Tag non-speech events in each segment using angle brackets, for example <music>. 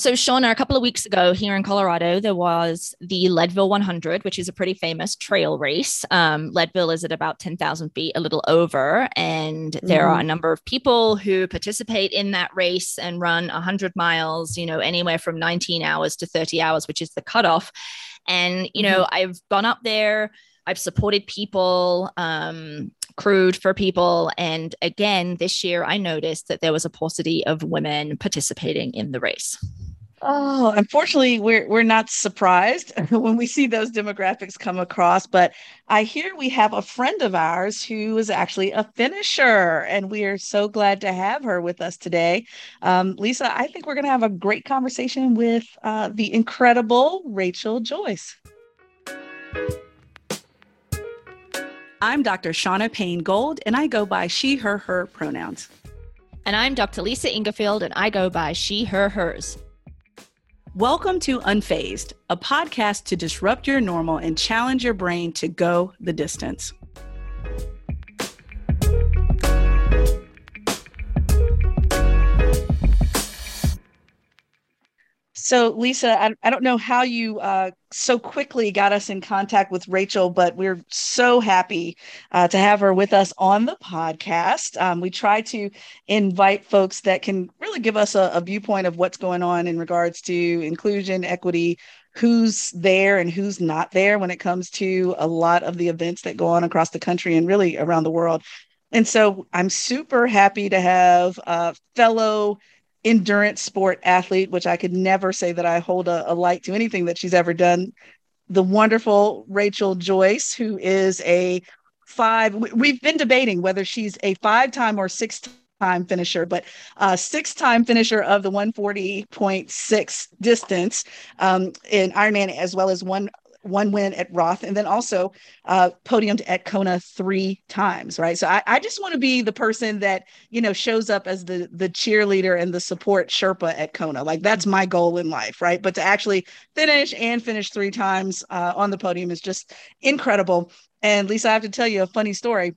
So, Shauna, a couple of weeks ago here in Colorado, there was the Leadville 100, which is a pretty famous trail race. Um, Leadville is at about 10,000 feet, a little over. And there mm-hmm. are a number of people who participate in that race and run 100 miles, you know, anywhere from 19 hours to 30 hours, which is the cutoff. And, you know, mm-hmm. I've gone up there, I've supported people. Um, crewed for people. And again, this year I noticed that there was a paucity of women participating in the race. Oh, unfortunately, we're we're not surprised <laughs> when we see those demographics come across. But I hear we have a friend of ours who is actually a finisher, and we are so glad to have her with us today. Um, Lisa, I think we're going to have a great conversation with uh, the incredible Rachel Joyce. I'm Dr. Shauna Payne Gold, and I go by she, her, her pronouns. And I'm Dr. Lisa Ingarfield, and I go by she, her, hers. Welcome to Unfazed, a podcast to disrupt your normal and challenge your brain to go the distance. So, Lisa, I, I don't know how you uh, so quickly got us in contact with Rachel, but we're so happy uh, to have her with us on the podcast. Um, we try to invite folks that can really give us a, a viewpoint of what's going on in regards to inclusion, equity, who's there and who's not there when it comes to a lot of the events that go on across the country and really around the world. And so I'm super happy to have a fellow endurance sport athlete, which I could never say that I hold a, a light to anything that she's ever done. The wonderful Rachel Joyce, who is a five, we've been debating whether she's a five time or six time finisher, but uh, six time finisher of the 140.6 distance um, in Ironman, as well as one one win at Roth, and then also uh, podiumed at Kona three times, right? So I, I just want to be the person that you know shows up as the the cheerleader and the support Sherpa at Kona. Like that's my goal in life, right? But to actually finish and finish three times uh, on the podium is just incredible. And Lisa, I have to tell you a funny story.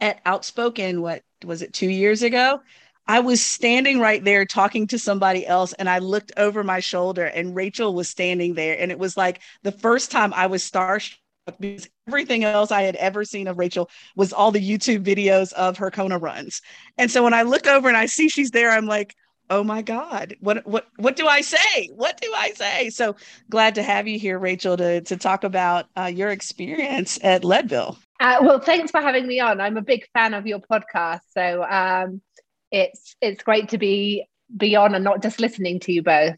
At Outspoken, what was it, two years ago? I was standing right there talking to somebody else, and I looked over my shoulder, and Rachel was standing there. And it was like the first time I was starstruck because everything else I had ever seen of Rachel was all the YouTube videos of her Kona runs. And so when I look over and I see she's there, I'm like, oh my God, what what what do I say? What do I say? So glad to have you here, Rachel, to to talk about uh, your experience at Leadville. Uh, well, thanks for having me on. I'm a big fan of your podcast, so um, it's it's great to be be on and not just listening to you both.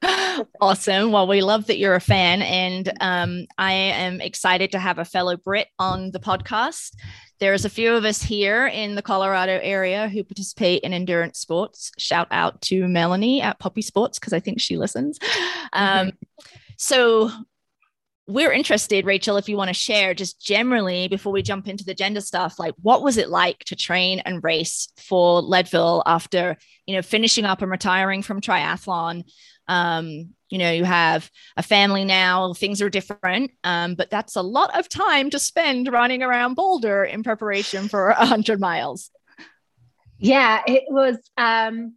<gasps> awesome. Well, we love that you're a fan, and um, I am excited to have a fellow Brit on the podcast. There's a few of us here in the Colorado area who participate in endurance sports. Shout out to Melanie at Poppy Sports because I think she listens. Um, so, we're interested, Rachel, if you want to share just generally before we jump into the gender stuff, like what was it like to train and race for Leadville after, you know, finishing up and retiring from triathlon? Um, you know, you have a family now, things are different, um, but that's a lot of time to spend running around Boulder in preparation for 100 miles. Yeah, it was. Um,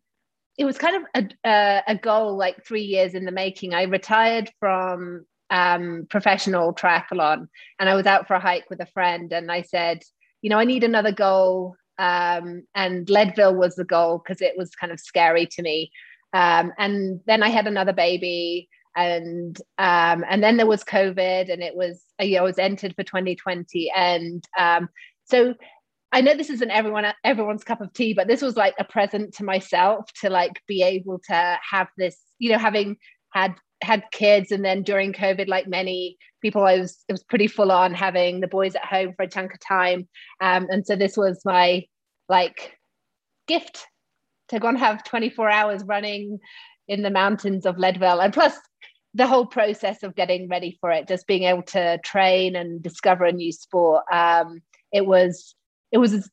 it was kind of a, a goal like three years in the making. I retired from um, professional triathlon, and I was out for a hike with a friend, and I said, you know, I need another goal, um, and Leadville was the goal because it was kind of scary to me. Um, and then I had another baby, and um, and then there was COVID, and it was you know, I was entered for 2020, and um, so I know this isn't everyone everyone's cup of tea, but this was like a present to myself to like be able to have this, you know, having had had kids and then during covid like many people i was it was pretty full on having the boys at home for a chunk of time. Um, and so this was my like gift to go and have 24 hours running in the mountains of leadville. And plus the whole process of getting ready for it just being able to train and discover a new sport um, it was it was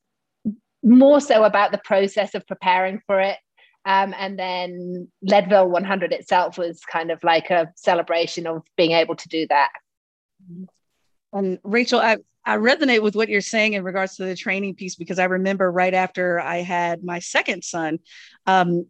more so about the process of preparing for it um, and then Leadville 100 itself was kind of like a celebration of being able to do that. And Rachel, I, I resonate with what you're saying in regards to the training piece because I remember right after I had my second son, um,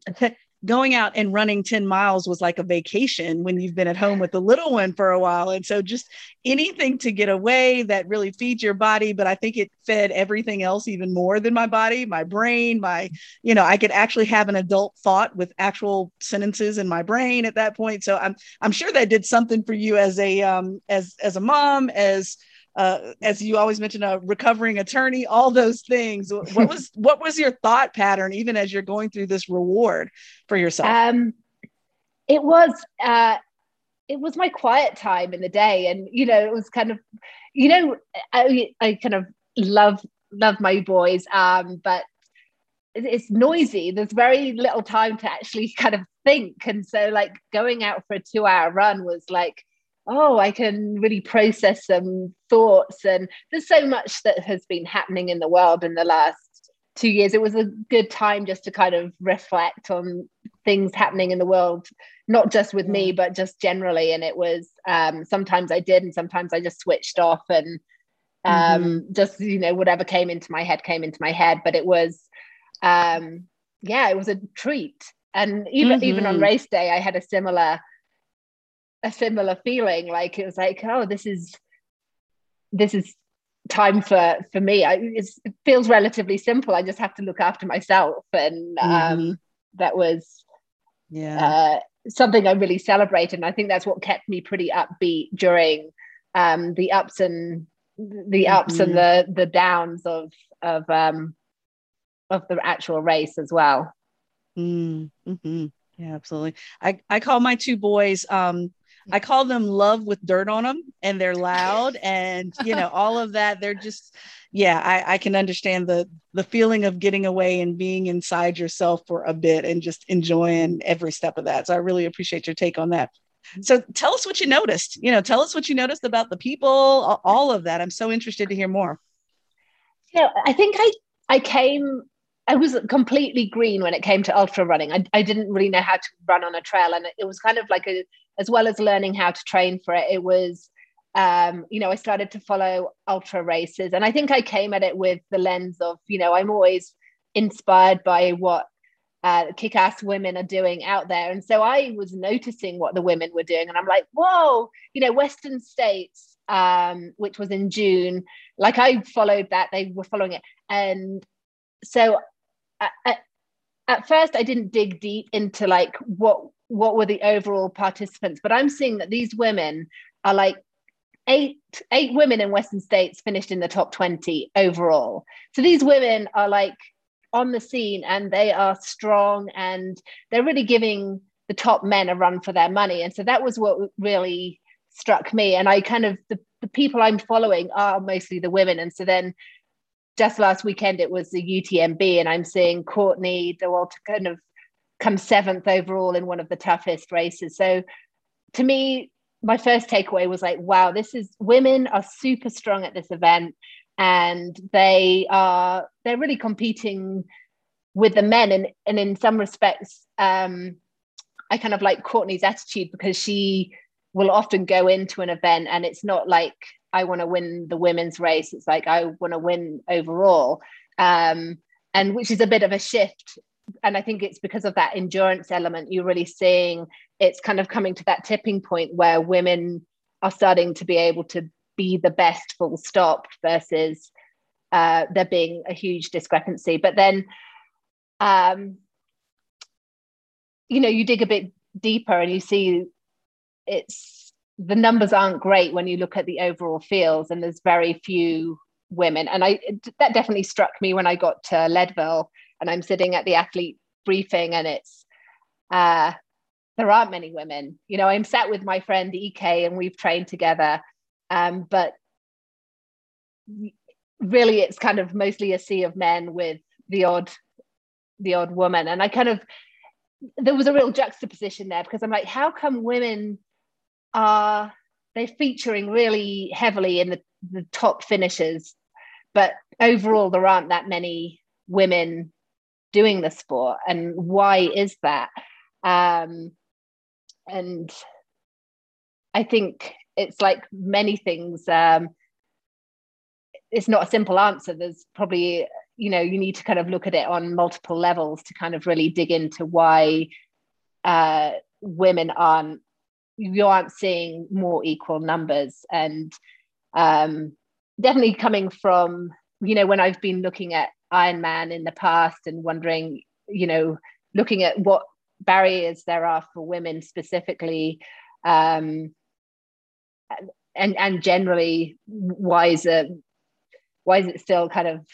going out and running 10 miles was like a vacation when you've been at home with the little one for a while. And so just anything to get away that really feeds your body. But I think it fed everything else even more than my body, my brain, my, you know, I could actually have an adult thought with actual sentences in my brain at that point. So I'm I'm sure that did something for you as a um as as a mom, as uh, as you always mention, a recovering attorney, all those things. What was <laughs> what was your thought pattern, even as you're going through this reward for yourself? Um, it was uh, it was my quiet time in the day, and you know, it was kind of, you know, I, I kind of love love my boys, um, but it's noisy. There's very little time to actually <laughs> kind of think, and so like going out for a two hour run was like oh, I can really process some thoughts. And there's so much that has been happening in the world in the last two years. It was a good time just to kind of reflect on things happening in the world, not just with me, but just generally. And it was um, sometimes I did, and sometimes I just switched off and um, mm-hmm. just, you know, whatever came into my head came into my head. But it was, um, yeah, it was a treat. And even mm-hmm. even on mm-hmm. race day, I had a similar a similar feeling. Like it was like, oh, this is this is time for for me. I, it feels relatively simple. I just have to look after myself, and um, mm-hmm. um, that was yeah uh, something I really celebrated. And I think that's what kept me pretty upbeat during um, the ups and the ups mm-hmm. and the the downs of of um, of the actual race as well. Mm-hmm. Yeah, absolutely. I, I call my two boys um, I call them love with dirt on them and they're loud and you know all of that. They're just yeah I, I can understand the the feeling of getting away and being inside yourself for a bit and just enjoying every step of that. So I really appreciate your take on that. So tell us what you noticed you know tell us what you noticed about the people all of that. I'm so interested to hear more. Yeah I think I I came I was completely green when it came to ultra running. I, I didn't really know how to run on a trail, and it was kind of like a, as well as learning how to train for it. It was, um, you know, I started to follow ultra races, and I think I came at it with the lens of, you know, I'm always inspired by what uh, kick-ass women are doing out there, and so I was noticing what the women were doing, and I'm like, whoa, you know, Western States, um, which was in June, like I followed that, they were following it, and so at, at first I didn't dig deep into like what what were the overall participants, but I'm seeing that these women are like eight eight women in Western states finished in the top 20 overall. So these women are like on the scene and they are strong and they're really giving the top men a run for their money. And so that was what really struck me. And I kind of the, the people I'm following are mostly the women. And so then just last weekend it was the UTMB, and I'm seeing Courtney Dauwalter kind of come seventh overall in one of the toughest races. So to me, my first takeaway was like, wow, this is women are super strong at this event and they are they're really competing with the men and and in some respects um I kind of like Courtney's attitude because she will often go into an event and it's not like I want to win the women's race. It's like I want to win overall, um, and which is a bit of a shift. And I think it's because of that endurance element. You're really seeing it's kind of coming to that tipping point where women are starting to be able to be the best full stop versus uh, there being a huge discrepancy. But then, um, you know, you dig a bit deeper and you see it's the numbers aren't great when you look at the overall fields, and there's very few women. And I that definitely struck me when I got to Leadville, and I'm sitting at the athlete briefing, and it's uh, there aren't many women. You know, I'm sat with my friend Ek, and we've trained together, um, but really, it's kind of mostly a sea of men with the odd the odd woman, and I kind of there was a real juxtaposition there because I'm like, how come women are they're featuring really heavily in the, the top finishers, but overall there aren't that many women doing the sport. And why is that? Um, and I think it's like many things. Um, it's not a simple answer. There's probably, you know, you need to kind of look at it on multiple levels to kind of really dig into why uh, women aren't you aren't seeing more equal numbers. And um, definitely coming from you know when I've been looking at Ironman in the past and wondering you know looking at what barriers there are for women specifically um, and and generally why is it why is it still kind of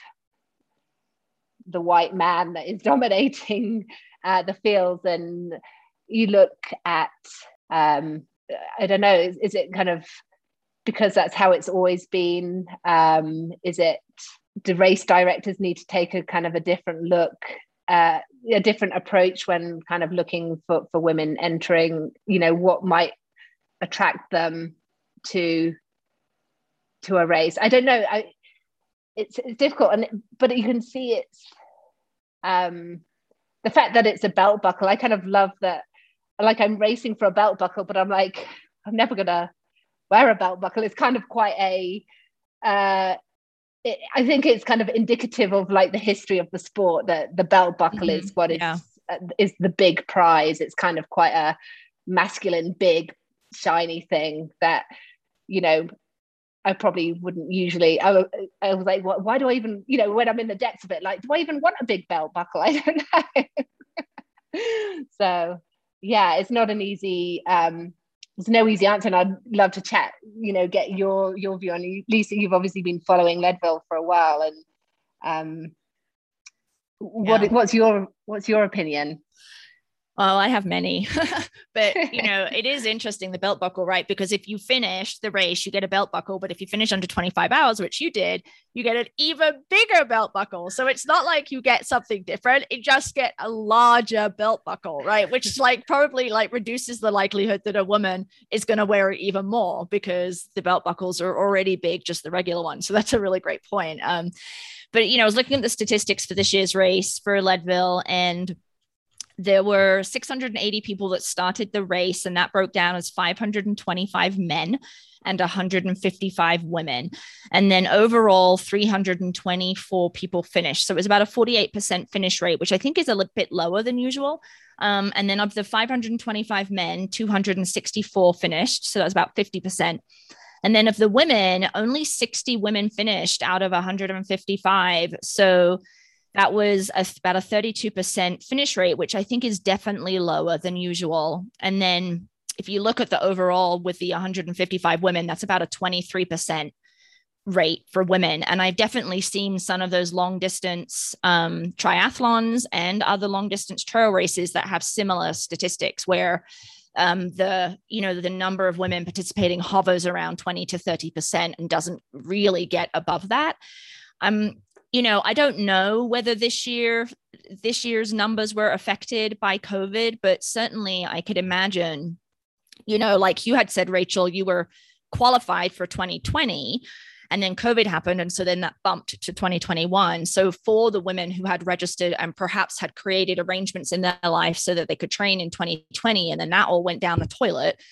the white man that is <laughs> dominating uh, the fields? And you look at um, i don't know is, is, it kind of because that's how it's always been um, is it do race directors need to take a kind of a different look uh, a different approach when kind of looking for, for women entering? You know what might attract them to to a race? I don't know I, it's, it's difficult and but you can see it's um the fact that it's a belt buckle i kind of love that like i'm racing for a belt buckle but i'm like i'm never gonna wear a belt buckle it's kind of quite a uh it, I think it's kind of indicative of like the history of the sport that the belt buckle mm-hmm. is what is yeah. uh, is the big prize. It's kind of quite a masculine, big, shiny thing that you know I probably wouldn't usually. I, I was like, well, why do I even, you know, when I'm in the depths of it, like, do I even want a big belt buckle? <laughs> I don't know. <laughs> so, yeah, it's not an easy. um There's no easy answer, and I'd love to chat. You know, get your your view on you, Lisa. You've obviously been following Leadville for a while, and um, what yeah. what's your what's your opinion? Well, I have many, <laughs> but <laughs> you know, it is interesting the belt buckle, right? Because if you finish the race, you get a belt buckle, but if you finish under 25 hours, which you did, you get an even bigger belt buckle. So it's not like you get something different, it just get a larger belt buckle, right? Which is like probably like reduces the likelihood that a woman is going to wear it even more because the belt buckles are already big, just the regular one. So that's a really great point. Um, but you know, I was looking at the statistics for this year's race for Leadville and there were 680 people that started the race, and that broke down as 525 men and 155 women. And then overall, 324 people finished. So it was about a 48% finish rate, which I think is a little bit lower than usual. Um, and then of the 525 men, 264 finished. So that was about 50%. And then of the women, only 60 women finished out of 155. So that was a, about a 32% finish rate, which I think is definitely lower than usual. And then if you look at the overall with the 155 women, that's about a 23% rate for women. And I've definitely seen some of those long distance um, triathlons and other long distance trail races that have similar statistics where um, the you know the number of women participating hovers around 20 to 30 percent and doesn't really get above that um, you know, I don't know whether this year this year's numbers were affected by COVID, but certainly I could imagine, you know, like you had said, Rachel, you were qualified for 2020 and then COVID happened. And so then that bumped to 2021. So for the women who had registered and perhaps had created arrangements in their life so that they could train in 2020, and then that all went down the toilet,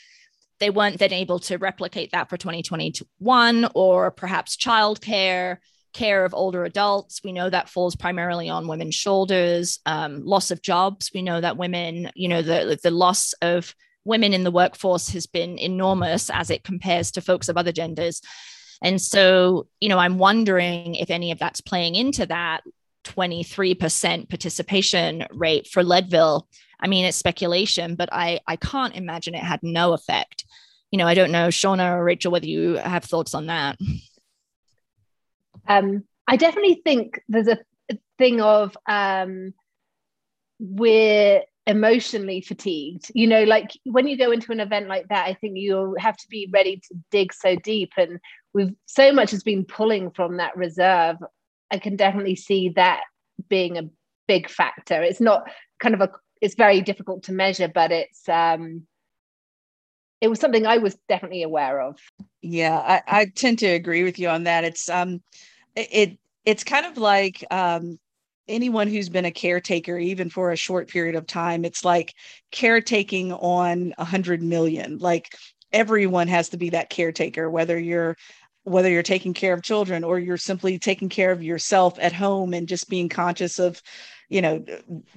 they weren't then able to replicate that for 2021 or perhaps childcare care of older adults. We know that falls primarily on women's shoulders. Um, loss of jobs. We know that women, you know, the the loss of women in the workforce has been enormous as it compares to folks of other genders. And so, you know, I'm wondering if any of that's playing into that 23% participation rate for Leadville. I mean, it's speculation, but I, I can't imagine it had no effect. You know, I don't know, Shauna or Rachel, whether you have thoughts on that. Um, I definitely think there's a, thing of um, we're emotionally fatigued. You know, like when you go into an event like that, I think you have to be ready to dig so deep. And we've so much has been pulling from that reserve. I can definitely see that being a big factor. It's not kind of a it's very difficult to measure, but it's um it was something I was definitely aware of. Yeah, I, I tend to agree with you on that. It's um it it's kind of like um, anyone who's been a caretaker even for a short period of time it's like caretaking on a hundred million like everyone has to be that caretaker whether you're whether you're taking care of children or you're simply taking care of yourself at home and just being conscious of you know,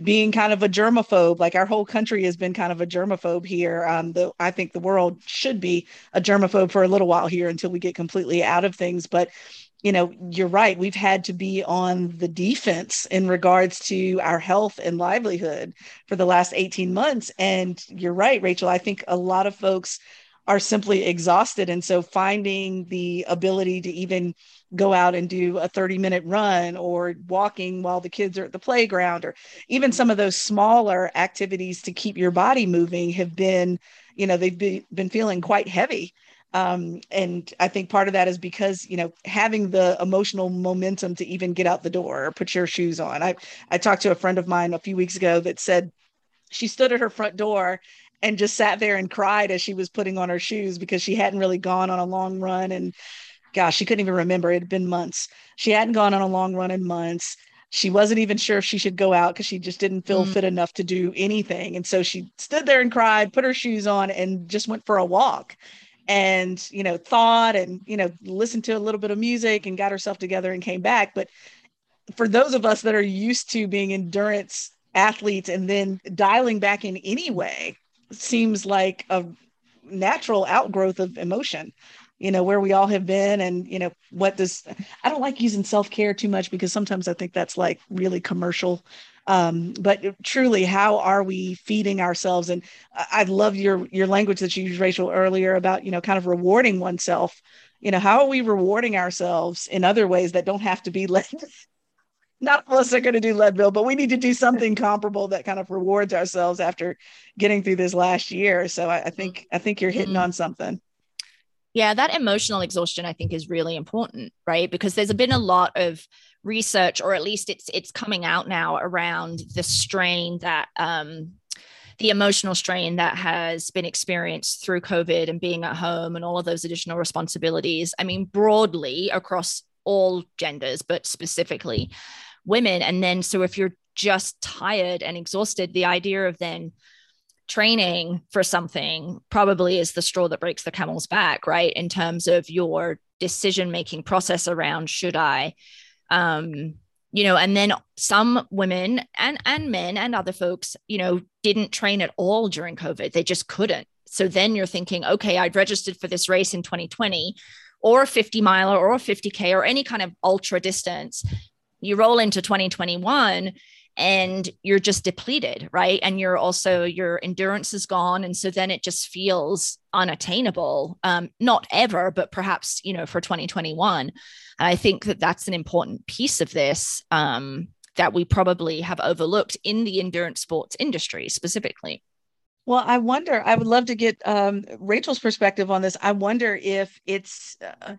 being kind of a germaphobe. Like our whole country has been kind of a germaphobe here. Um, the I think the world should be a germaphobe for a little while here until we get completely out of things. But you know, you're right. We've had to be on the defense in regards to our health and livelihood for the last 18 months. And you're right, Rachel. I think a lot of folks are simply exhausted. And so finding the ability to even go out and do a 30 minute run or walking while the kids are at the playground or even some of those smaller activities to keep your body moving have been, you know, they've be, been feeling quite heavy um, and I think part of that is because you know having the emotional momentum to even get out the door or put your shoes on. I I talked to a friend of mine a few weeks ago that said she stood at her front door and just sat there and cried as she was putting on her shoes because she hadn't really gone on a long run and gosh she couldn't even remember. It had been months. She hadn't gone on a long run in months. She wasn't even sure if she should go out because she just didn't feel mm. fit enough to do anything. And so she stood there and cried put her shoes on and just went for a walk and you know thought and you know listened to a little bit of music and got herself together and came back. But for those of us that are used to being endurance athletes and then dialing back in anyway seems like a natural outgrowth of emotion you know where we all have been and you know what does i don't like using self-care too much because sometimes i think that's like really commercial um, but truly how are we feeding ourselves? And i love your your language that you used rachel earlier about you know kind of rewarding oneself. You know how are we rewarding ourselves in other ways that don't have to be lead <laughs> not all of us are going to do leadville but we need to do something comparable that kind of rewards ourselves after getting through this last year. So i, I think i think you're hitting mm-hmm. on something. Yeah, that emotional exhaustion I think is really important, right? Because there's been a lot of research, or at least it's it's coming out now around the strain that um, the emotional strain that has been experienced through COVID and being at home and all of those additional responsibilities. I mean, broadly across all genders, but specifically women. And then, so if you're just tired and exhausted, the idea of then training for something probably is the straw that breaks the camel's back, right? In terms of your decision making process around should I, um, you know, and then some women and and men and other folks, you know, didn't train at all during COVID. They just couldn't. So then you're thinking, okay, I'd registered for this race in 2020 or a 50 miler or a 50K or any kind of ultra distance. You roll into 2021 and you're just depleted right and you're also your endurance is gone and so then it just feels unattainable um, not ever but perhaps you know for 2021 and i think that that's an important piece of this um, that we probably have overlooked in the endurance sports industry specifically well, I wonder, I would love to get um, Rachel's perspective on this. I wonder if it's, uh,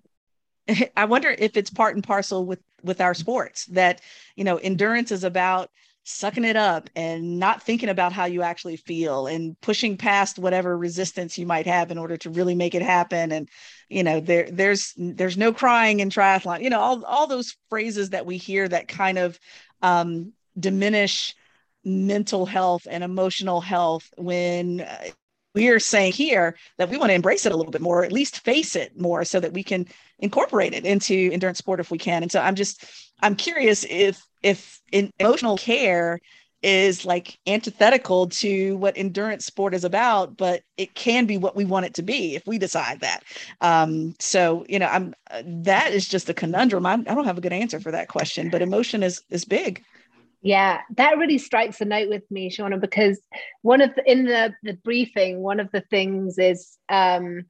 <laughs> I wonder if it's part and parcel with with our sports that, you know, endurance is about sucking it up and not thinking about how you actually feel and pushing past whatever resistance you might have in order to really make it happen and you know there there's there's no crying in triathlon you know all, all those phrases that we hear that kind of um, diminish mental health and emotional health when uh, we are saying here that we want to embrace it a little bit more, or at least face it more so that we can incorporate it into endurance sport if we can. And so I'm just, I'm curious if, if emotional care is like antithetical to what endurance sport is about, but it can be what we want it to be if we decide that. Um, so, you know, I'm, uh, that is just a conundrum. I'm, I don't have a good answer for that question, but emotion is, is big. Yeah, that really strikes a note with me, Shauna, because one of the in the, the briefing, one of the things is um,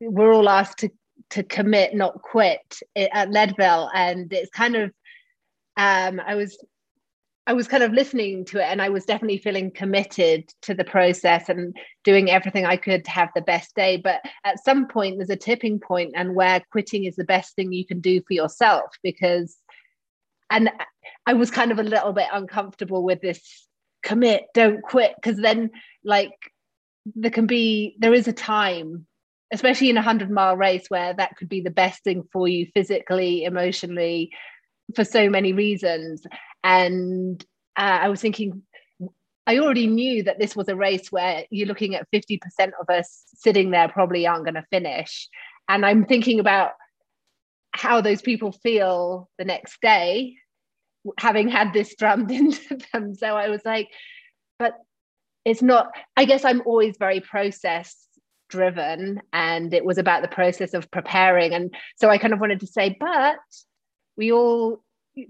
we're all asked to to commit, not quit at Leadville, and it's kind of um, I was I was kind of listening to it, and I was definitely feeling committed to the process and doing everything I could to have the best day. But at some point, there's a tipping point, and where quitting is the best thing you can do for yourself because and I was kind of a little bit uncomfortable with this commit, don't quit, because then like there can be there is a time, especially in a hundred mile race, where that could be the best thing for you physically, emotionally, for so many reasons. And uh, I was thinking, I already knew that this was a race where you're looking at 50% of us sitting there probably aren't going to finish. And I'm thinking about how those people feel the next day having had this drummed <laughs> into them. So I was like, but it's not, I guess I'm always very process driven and it was about the process of preparing. And so I kind of wanted to say, but we all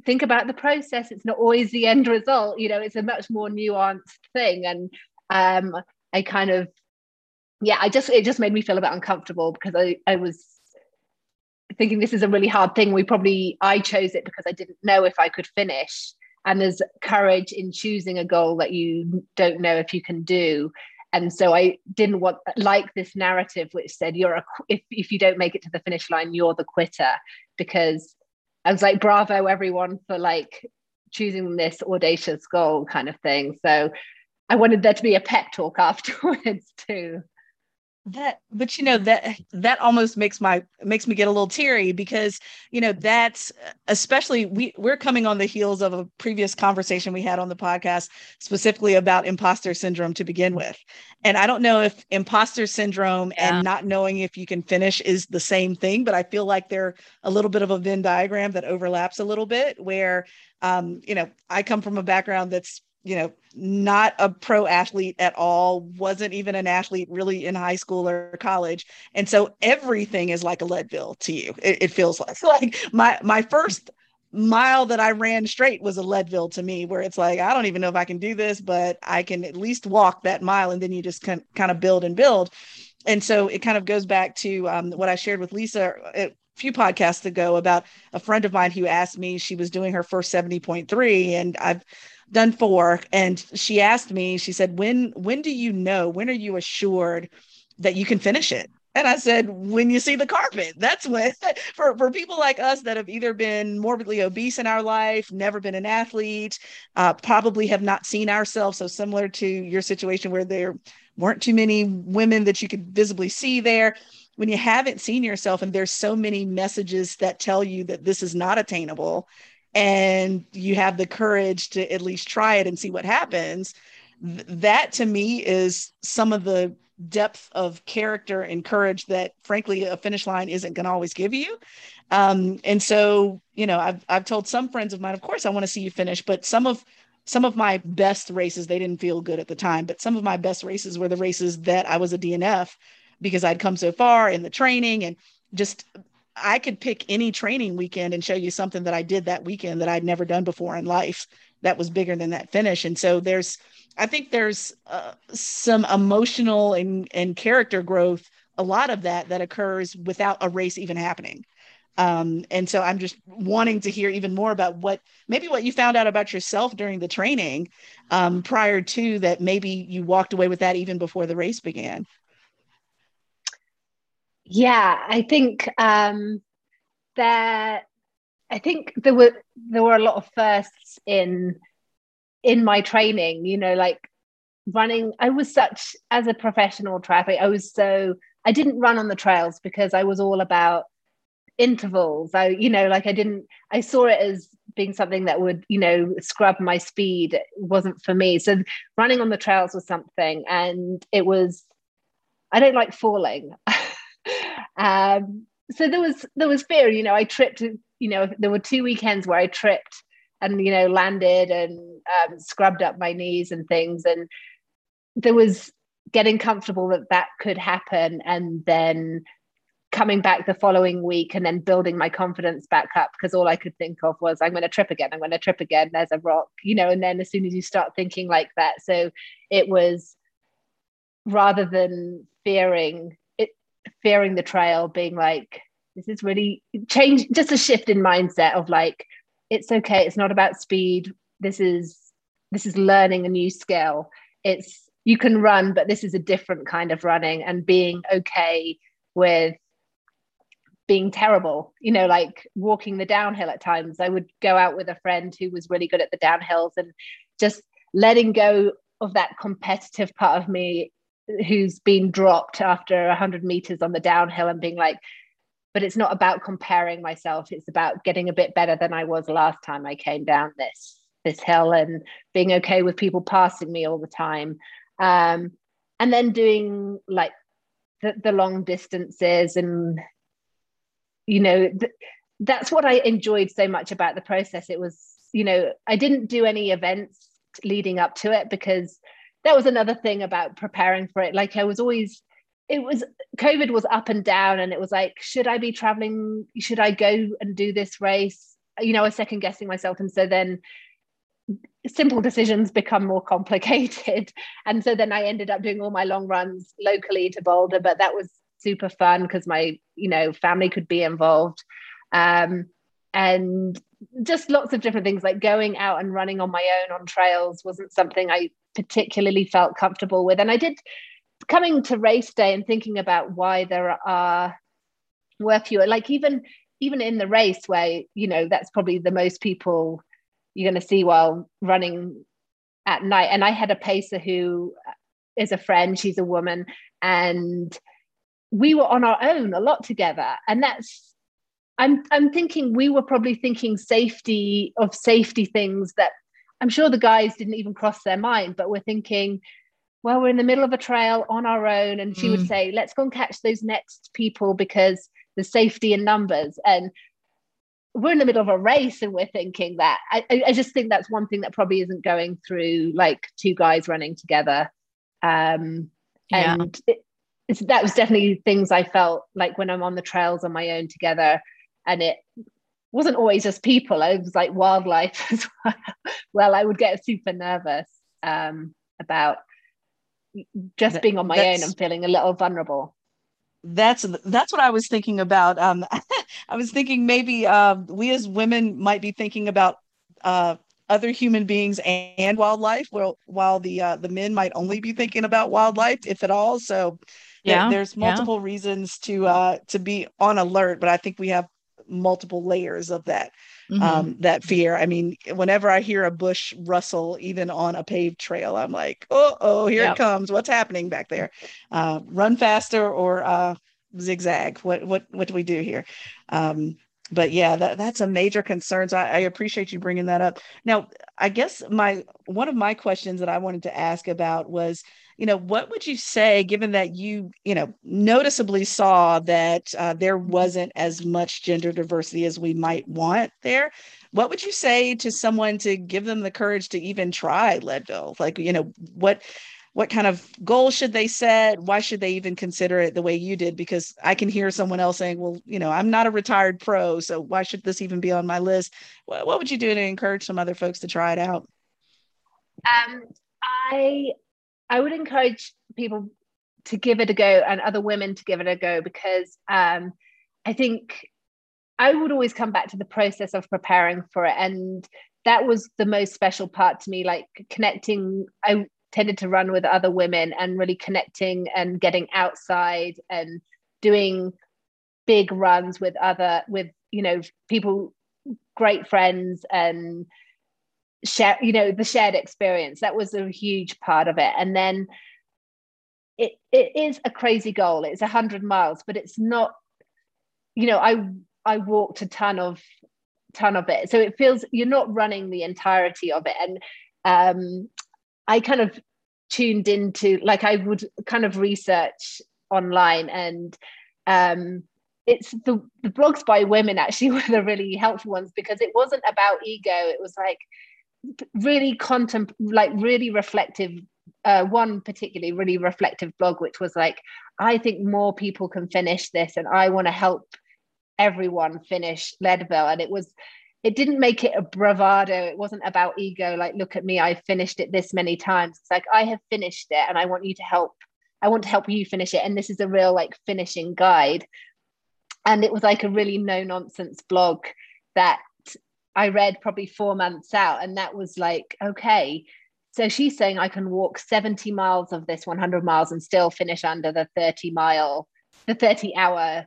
think about the process. It's not always the end result. You know, it's a much more nuanced thing. And um, I kind of, yeah, I just, it just made me feel a bit uncomfortable because I, I was thinking this is a really hard thing. We probably, I chose it because I didn't know if I could finish. And there's courage in choosing a goal that you don't know if you can do. And so I didn't want like this narrative which said you're a if if you don't make it to the finish line, you're the quitter. Because I was like, bravo everyone for like choosing this audacious goal kind of thing. So I wanted there to be a pep talk <laughs> afterwards too that but you know that that almost makes my makes me get a little teary because you know that's especially we we're coming on the heels of a previous conversation we had on the podcast specifically about imposter syndrome to begin with and i don't know if imposter syndrome yeah. and not knowing if you can finish is the same thing but i feel like they're a little bit of a venn diagram that overlaps a little bit where um you know i come from a background that's you know, not a pro athlete at all, wasn't even an athlete really in high school or college. And so everything is like a Leadville to you. It, it feels like <laughs> like my my first mile that I ran straight was a Leadville to me, where it's like, I don't even know if I can do this, but I can at least walk that mile. And then you just kind kind of build and build. And so it kind of goes back to um, what I shared with Lisa a few podcasts ago about a friend of mine who asked me, she was doing her first 70.3. And I've done four and she asked me she said when when do you know when are you assured that you can finish it and I said, when you see the carpet, <laughs> that's when, for, for people like us that have either been morbidly obese in our life, never been an athlete, uh, probably have not seen ourselves. So, similar to your situation where there weren't too many women that you could visibly see there. When you haven't seen yourself, and there's so many messages that tell you that this is not attainable, and you have the courage to at least try it and see what happens th- that to me is some of the depth of character and courage that frankly a finish line isn't going to always give you. Um, and so you know I've, I've told some friends of mine of course i want to see you finish but some of some of my best races they didn't feel good at the time but some of my best races were the races that i was a dnf because i'd come so far in the training and just I could pick any training weekend and show you something that I did that weekend that I'd never done before in life that was bigger than that finish. And so there's, I think there's uh, some emotional and, and character growth, a lot of that that occurs without a race even happening. Um, and so I'm just wanting to hear even more about what maybe what you found out about yourself during the training um, prior to that. Maybe you walked away with that even before the race began. Yeah, I think um, there. I think there were there were a lot of firsts in in my training. You know, like running. I was such as a professional triathlete. I was so I didn't run on the trails because I was all about intervals. I, you know, like I didn't. I saw it as being something that would, you know, scrub my speed. It wasn't for me. So running on the trails was something, and it was. I don't like falling. <laughs> Um, so there was there was fear. You know, I tripped. You know, there were two weekends where I tripped and you know landed and um, scrubbed up my knees and things, and there was getting comfortable that that could happen, and then coming back the following week and then building my confidence back up because all I could think of was I'm going to trip again. I'm going to trip again. There's a rock, you know. And then as soon as you start thinking like that, so it was rather than fearing fearing the trail, being like, this is really change, just a shift in mindset of like, it's okay. It's not about speed. This is this is learning a new skill. It's you can run, but this is a different kind of running and being okay with being terrible, you know, like walking the downhill at times. I would go out with a friend who was really good at the downhills and just letting go of that competitive part of me who's been dropped after 100 meters on the downhill and being like but it's not about comparing myself. It's about getting a bit better than i was last time i came down this this hill and being okay with people passing me all the time. Um, and then doing like the, the long distances and you know th- that's what i enjoyed so much about the process. It was you know, I didn't do any events leading up to it because that was another thing about preparing for it. Like I was always, it was COVID was up and down, and it was like, should I be traveling? Should I go and do this race? You know, I was second guessing myself, and so then simple decisions become more <laughs> complicated. And so then I ended up doing all my long runs locally to Boulder, but that was super fun because my, you know, family could be involved. Um, and just lots of different things like going out and running on my own on trails wasn't something I particularly felt comfortable with. And I did coming to race day and thinking about why there are were fewer, like even even in the race where, you know, that's probably the most people you're going to see while running at night. And I had a pacer who is a friend, she's a woman, and we were on our own a lot together. And that's I'm I'm thinking we were probably thinking safety of safety things that I'm sure the guys didn't even cross their mind, but we're thinking, well, we're in the middle of a trail on our own. And she mm. would say, let's go and catch those next people because there's safety in numbers. And we're in the middle of a race and we're thinking that I, I just think that's one thing that probably isn't going through like two guys running together um yeah. and it, that was definitely things i felt like when i'm on the trails on my own together and it wasn't always just people it was like wildlife <laughs> as well well i would get super nervous um about just being on my own and feeling a little vulnerable that's that's what I was thinking about. Um, <laughs> I was thinking maybe uh, we as women might be thinking about uh, other human beings and, wildlife, while while the uh, the men might only be thinking about wildlife, if at all. So yeah, there, there's multiple yeah. reasons to uh, to be on alert, but I think we have multiple layers of that mm-hmm. um, that fear. I mean, whenever I hear a bush rustle, even on a paved trail, I'm like, oh, oh, here yep. it comes. What's happening back there? Uh, run faster or uh, zigzag. What what what do we do here? Um, but yeah, that, that's a major concern. So I, I, appreciate you bringing that up. Now, I guess my one of my questions that I wanted to ask about was, you know, what would you say, given that you, you know, noticeably saw that uh, there wasn't as much gender diversity as we might want there? What would you say to someone to give them the courage to even try Leadville? Like, you know, what what kind of goal should they set why should they even consider it the way you did because i can hear someone else saying well you know i'm not a retired pro so why should this even be on my list what, would you do to encourage some other folks to try it out um, i i would encourage people to give it a go and other women to give it a go because um, i think i would always come back to the process of preparing for it. And that was the most special part to me like connecting i tended to run with other women and really connecting and getting outside and doing big runs with other with you know people great friends and share you know the shared experience. That was a huge part of it. And then it it is a crazy goal. It's 100 miles but it's not you know i i walked a ton of ton of it. So it feels you're not running the entirety of it. And um I kind of tuned into like I would kind of research online and um it's the, the blogs by women actually <laughs> were the really helpful ones because it wasn't about ego. It was like really contempt like really reflective uh, one particularly really reflective blog which was like i think more people can finish this and i want to help everyone finish leadville and it was it didn't make it a bravado. It wasn't about ego, like, look at me, I finished it this many times. It's like, I have finished it and I want you to help. I want to help you finish it. And this is a real like finishing guide. And it was like a really no nonsense blog that I read probably four months out. And that was like, okay. So she's saying I can walk 70 miles of this 100 miles and still finish under the 30 mile, the 30 hour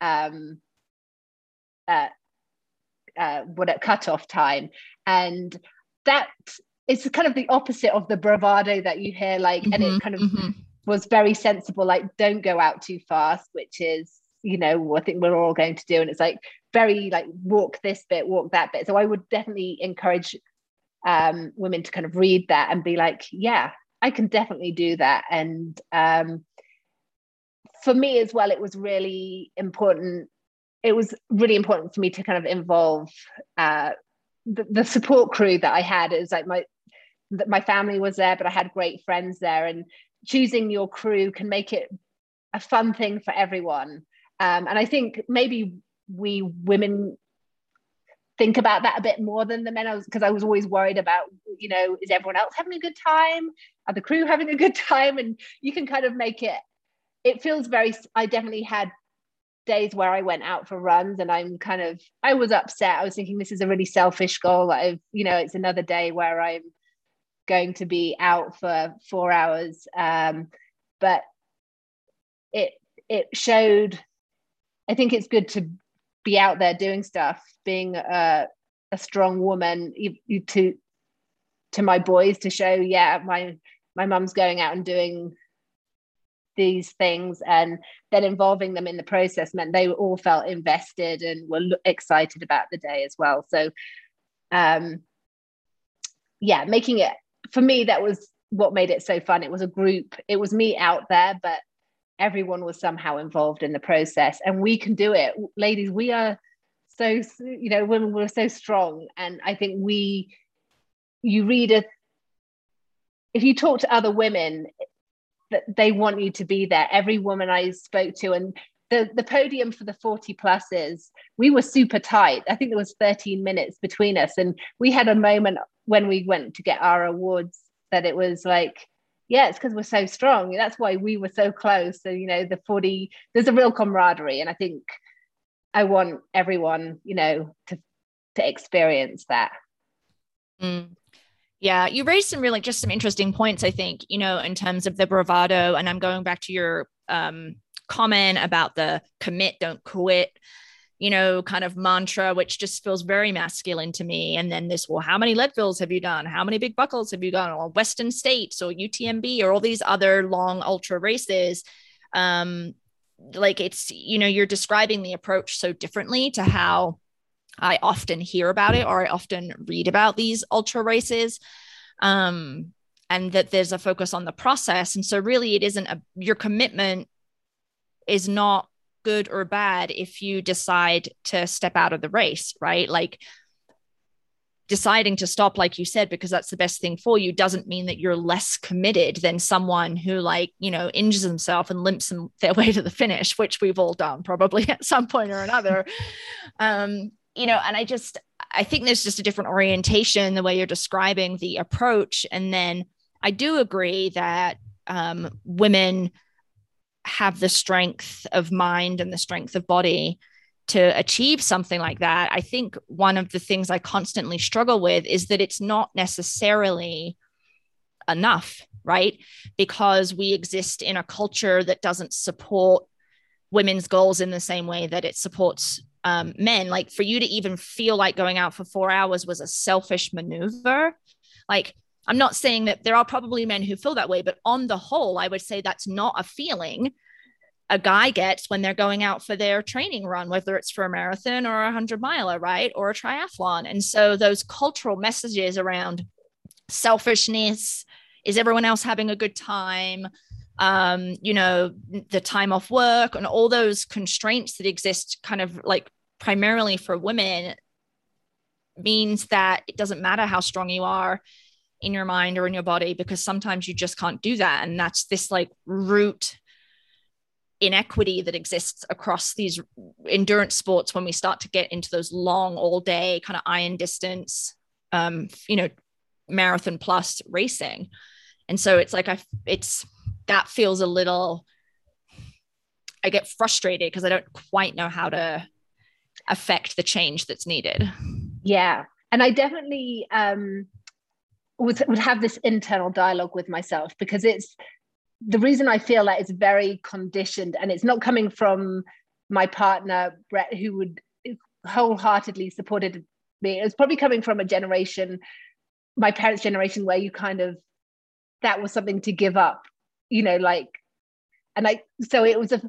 um, uh, uh, what at cutoff time, and that is kind of the opposite of the bravado that you hear. Like, mm-hmm, and it mm-hmm, kind of mm-hmm. was very sensible. Like, don't go out too fast, which is you know I think we're all going to do, and it's like very like walk this bit, walk that bit. So I would definitely encourage um, women to kind of read that and be like, yeah, I can definitely do that. And um, for me as well, it was really important it was really important for me to kind of involve uh, the, the support crew that I had. It was like my my family was there, but I had great friends there, and choosing your crew can make it a fun thing for everyone. Um, and I think maybe we women think about that a bit more than the men. I was because I was always worried about, you know, is everyone else having a good time? Are the crew <laughs> having a good time? And you can kind of make it. It feels very. I definitely had days where I went out for runs and I'm kind of I was upset. I was thinking this is a really selfish goal. I've, you know, it's another day where I'm going to be out for four hours. Um, but it it showed I think it's good to be out there doing stuff, being a, a strong woman you, you, to to my boys to show, yeah, my my mum's going out and doing these things and then involving them in the process meant they all felt invested and were excited about the day as well. So um yeah making it for me that was what made it so fun. It was a group. It was me out there but everyone was somehow involved in the process and we can do it. Ladies we are so you know women we're so strong and i think we you read a if you talk to other women that they want you to be there. Every woman i spoke to and the, the podium for the 40 pluses we were super tight. I think there was 13 minutes between us and we had a moment when we went to get our awards that it was like yeah, it's because we're so strong. That's why we were so close. So, you know, the 40, there's a real camaraderie. And I think I want everyone, you know, to to experience that. Mm. Yeah, you raised some really just some interesting points, I think, you know, in terms of the bravado. And I'm going back to your um, comment about the commit, don't quit you know, kind of mantra, which just feels very masculine to me. And then this, well, how many Leadvilles have you done? How many big buckles have you done? Or Western States or UTMB or all these other long ultra races. Um, like it's, you know, you're describing the approach so differently to how I often hear about it or I often read about these ultra races. Um, and that there's a focus on the process. And so really it isn't a your commitment is not good or bad if you decide to step out of the race, right? Like deciding to stop, like you said, because that's the best thing for you doesn't mean that you're less committed than someone who, like, you know, injures himself and limps <laughs> their way to the finish, which we've all done probably <laughs> at some point or another. <laughs> um, you know, and I just, I think there's just a different orientation the way you're describing the approach. And then I do agree that um, women have the strength of mind and the strength of body to achieve something like that, I think one of the things I constantly struggle with is that it's not necessarily enough, right? Because we exist in a culture that doesn't support women's goals in the same way that it supports um, men. Like for you to even feel like going out for four hours was a selfish maneuver. Like I'm not saying that there are probably men who feel that way, but on the whole, I would say that's not a feeling a guy gets when they're going out for their training run, whether it's for a marathon or a hundred miler, right? Or a triathlon. And so those cultural messages around selfishness, is everyone else having a good time? Um, you know, the time off work and all those constraints that exist kind of like primarily for women means that it doesn't matter how strong you are in your mind or in your body because sometimes you just can't do that. And that's this like root inequity that exists across these endurance sports when we start to get into those long all day kind of iron distance um you know marathon plus racing. And so it's like i it's that feels a little i get frustrated because i don't quite know how to affect the change that's needed. Yeah. And i definitely um would, would have this internal dialogue with myself because it's the reason I feel that it's very conditioned and it's not coming from my partner, Brett, who would wholeheartedly supported me. It's probably coming from a generation, my parents' generation, where you kind of, that was something to give up, you know, like, and I, so it was a,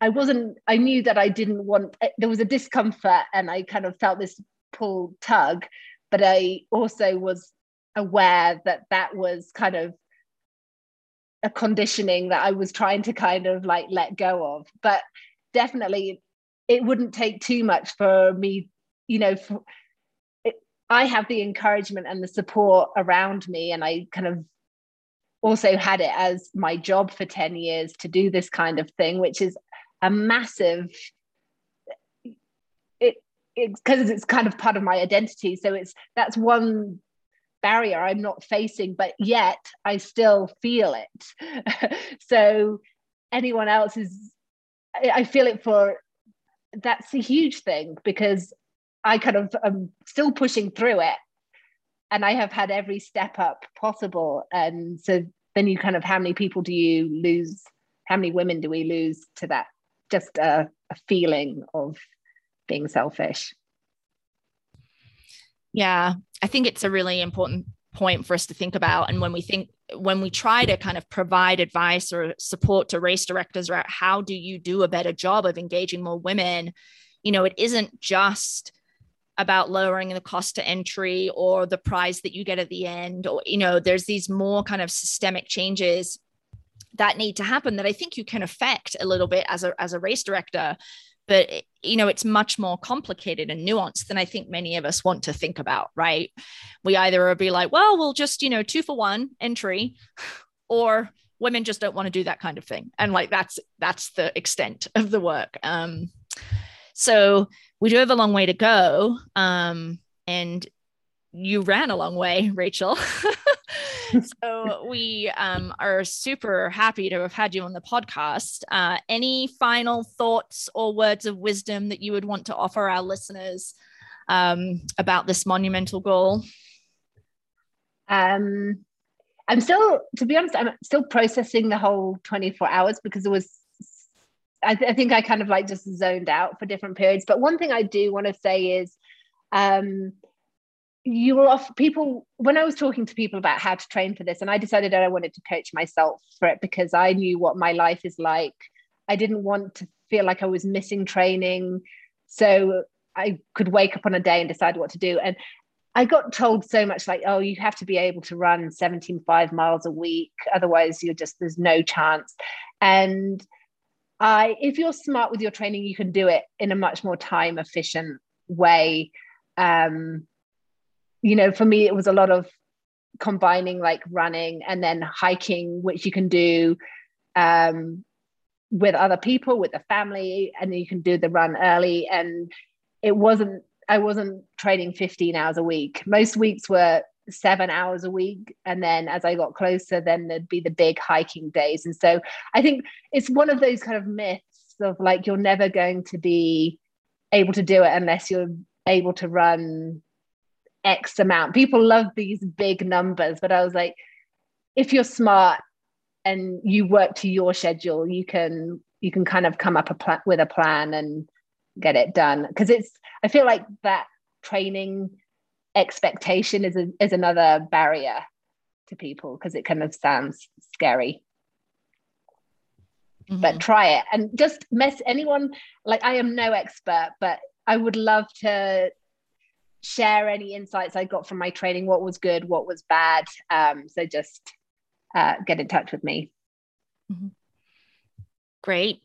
I wasn't, I knew that I didn't want, eh, there was a discomfort and I kind of felt this pull tug, but I also was aware that that was kind of a conditioning that I was trying to kind of like let go of. But definitely, it wouldn't take too much for me, you know, for, I have the encouragement and the support around me, and I kind of also had it as my job for 10 years to do this kind of thing, which is a massive because it's kind of part of my identity. So it's that's one barrier I'm not facing, but yet I still feel it. <laughs> so anyone else is I feel it for that's a huge thing because I kind of am still pushing through it and I have had every step up possible. And so then you kind of, how many people do you lose? How many women do we lose to that? Just a, a feeling of being selfish. Yeah, I think it's a really important point for us to think about. And when we think, when we try to kind of provide advice or support to race directors about how do you do a better job of engaging more women, you know, it isn't just about lowering the cost to entry or the prize that you get at the end or you know there's these more kind of systemic changes that need to happen that i think you can affect a little bit as a as a race director but you know it's much more complicated and nuanced than i think many of us want to think about right we either be like well we'll just you know two for one entry or women just don't want to do that kind of thing and like that's that's the extent of the work um so we do have a long way to go. Um, and you ran a long way, Rachel. <laughs> <laughs> so we um, are super happy to have had you on the podcast. Uh, any final thoughts or words of wisdom that you would want to offer our listeners um, about this monumental goal? Um, I'm still, to be honest, I'm still processing the whole 24 hours because it was I, th- I, think I kind of like just zoned out for different periods. But one thing I do want to say is, um, you will often people when I was talking to people about how to train for this, and I decided that I wanted to coach myself for it because I knew what my life is like. I didn't want to feel like I was missing training, so I could wake up on a day and decide what to do. And I got told so much like, oh, you have to be able to run 17.5 miles a week, otherwise you're just there's no chance. And I, if you're smart with your training, you can do it in a much more time efficient way. Um, you know, for me, it was a lot of combining like running and then hiking, which you can do um, with other people, with the family, and you can do the run early. And it wasn't, I wasn't training 15 hours a week. Most weeks were seven hours a week and then as i got closer then there'd be the big hiking days and so i think it's one of those kind of myths of like you're never going to be able to do it unless you're able to run x amount. People love these big numbers but i was like if you're smart and you work to your schedule you can you can kind of come up a pl- with a plan and get it done. Because it's i feel like that training expectation is a, is another barrier to people because it kind of sounds scary. Mm-hmm. but try it. And just mess anyone like i am no expert but i would love to share any insights i got from my training what was good what was bad um, so just uh, get in touch with me mm-hmm. great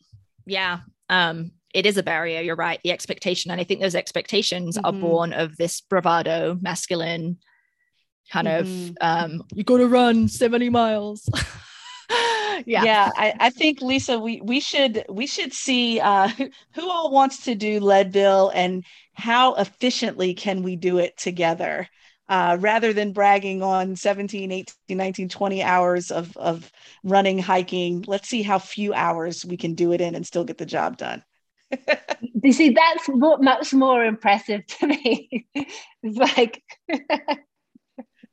yeah um, it is a barrier you're right the expectation and i think those expectations mm-hmm. are born of this bravado masculine kind mm-hmm. of um you got to run 70 miles <laughs> yeah. Yeah I, I think lisa we we should we should see uh <laughs> who all wants to do leadville and how efficiently can we do it together? Uh, rather than bragging on 17 18 19 20 hours of, of running hiking let's see how few hours we can do it in and still get the job done. You see, that's much more impressive to me. <laughs> it's like <laughs>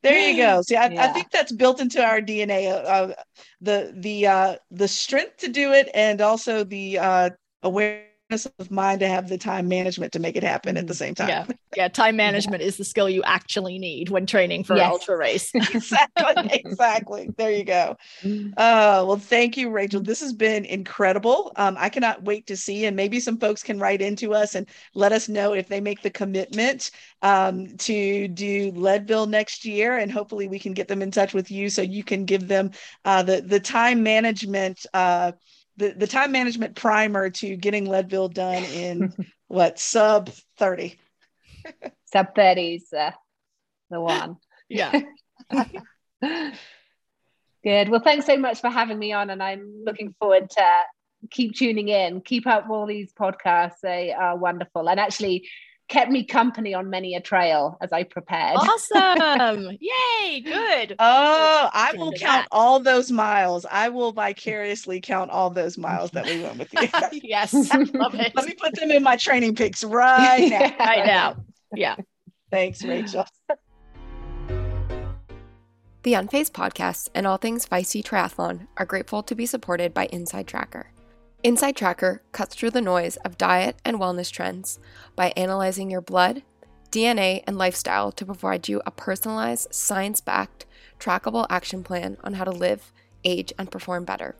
there you go. See, I, yeah. I, think that's built into our DNA. Uh, uh, the the uh, the strength to do it, and also the uh, awareness of mind to have the time management to make it happen at the same time. Yeah, yeah. Time <laughs> management yeah. is the skill you actually need when training for yes. an ultra race. <laughs> <laughs> exactly, exactly. There you go. Uh, well, thank you, Rachel. This has been incredible. Um, I cannot wait to see, and maybe some folks can write into us and let us know if they make the commitment um, to do Leadville next year, and hopefully we can get them in touch with you so you can give them uh, the the time management. Uh, the, the time management primer to getting Leadville done in <laughs> what sub 30 <laughs> sub 30s uh, the one. Yeah. <laughs> Good. Well, thanks so much for having me on, and I'm looking forward to keep tuning in. Keep up all these podcasts; they are wonderful, and actually kept me company on many a trail as I prepared. Awesome! <laughs> Yay! Good. Oh, I will count all those miles. I will vicariously count all those miles that we went with you. <laughs> yes, <laughs> love it. Let me put them in my training pics right now. right now. Yeah. Thanks, Rachel. The Unfazed podcast and all things Feisty Triathlon are grateful to be supported by Inside Tracker. Inside Tracker cuts through the noise of diet and wellness trends by analyzing your blood, DNA, and lifestyle to provide you a personalized, science backed, trackable action plan on how to live, age, and perform better.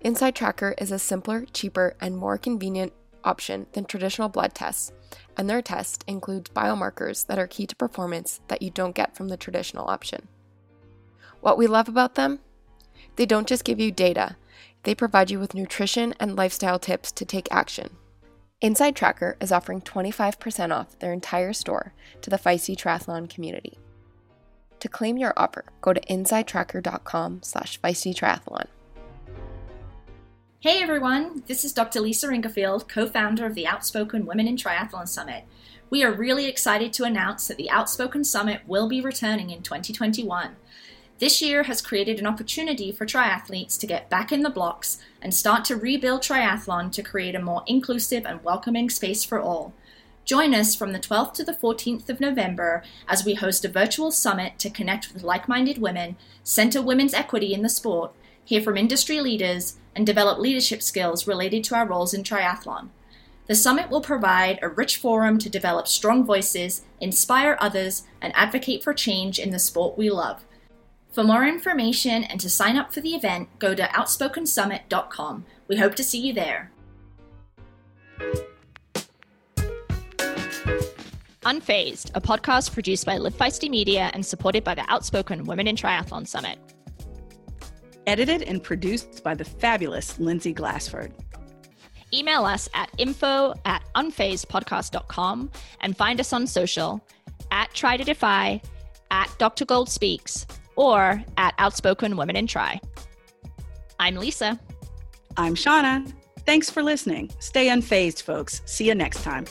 Inside Tracker is a simpler, cheaper, and more convenient option than traditional blood tests, and their test includes biomarkers that are key to performance that you don't get from the traditional option. What we love about them? They don't just give you data, they provide you with nutrition and lifestyle tips to take action. Inside Tracker is offering 25% off their entire store to the Feisty Triathlon community. To claim your offer, go to insidetracker.com slash feistytriathlon. Hey everyone, this is Dr. Lisa Ingarfield, co-founder of the Outspoken Women in Triathlon Summit. We are really excited to announce that the Outspoken Summit will be returning in 2021. This year has created an opportunity for triathletes to get back in the blocks and start to rebuild triathlon to create a more inclusive and welcoming space for all. Join us from the 12th to the 14th of November as we host a virtual summit to connect with like minded women, center women's equity in the sport, hear from industry leaders, and develop leadership skills related to our roles in triathlon. The summit will provide a rich forum to develop strong voices, inspire others, and advocate for change in the sport we love. For more information and to sign up for the event, go to outspokensummit.com. We hope to see you there. Unfazed, a podcast produced by Live Feisty Media and supported by the Outspoken Women in Triathlon Summit. Edited and produced by the fabulous Lindsay Glassford. Email us at info at unfazedpodcast.com and find us on social at Try to Defy, at Dr. Gold Speaks, or at Outspoken Women in Try. I'm Lisa. I'm Shauna. Thanks for listening. Stay unfazed, folks. See you next time.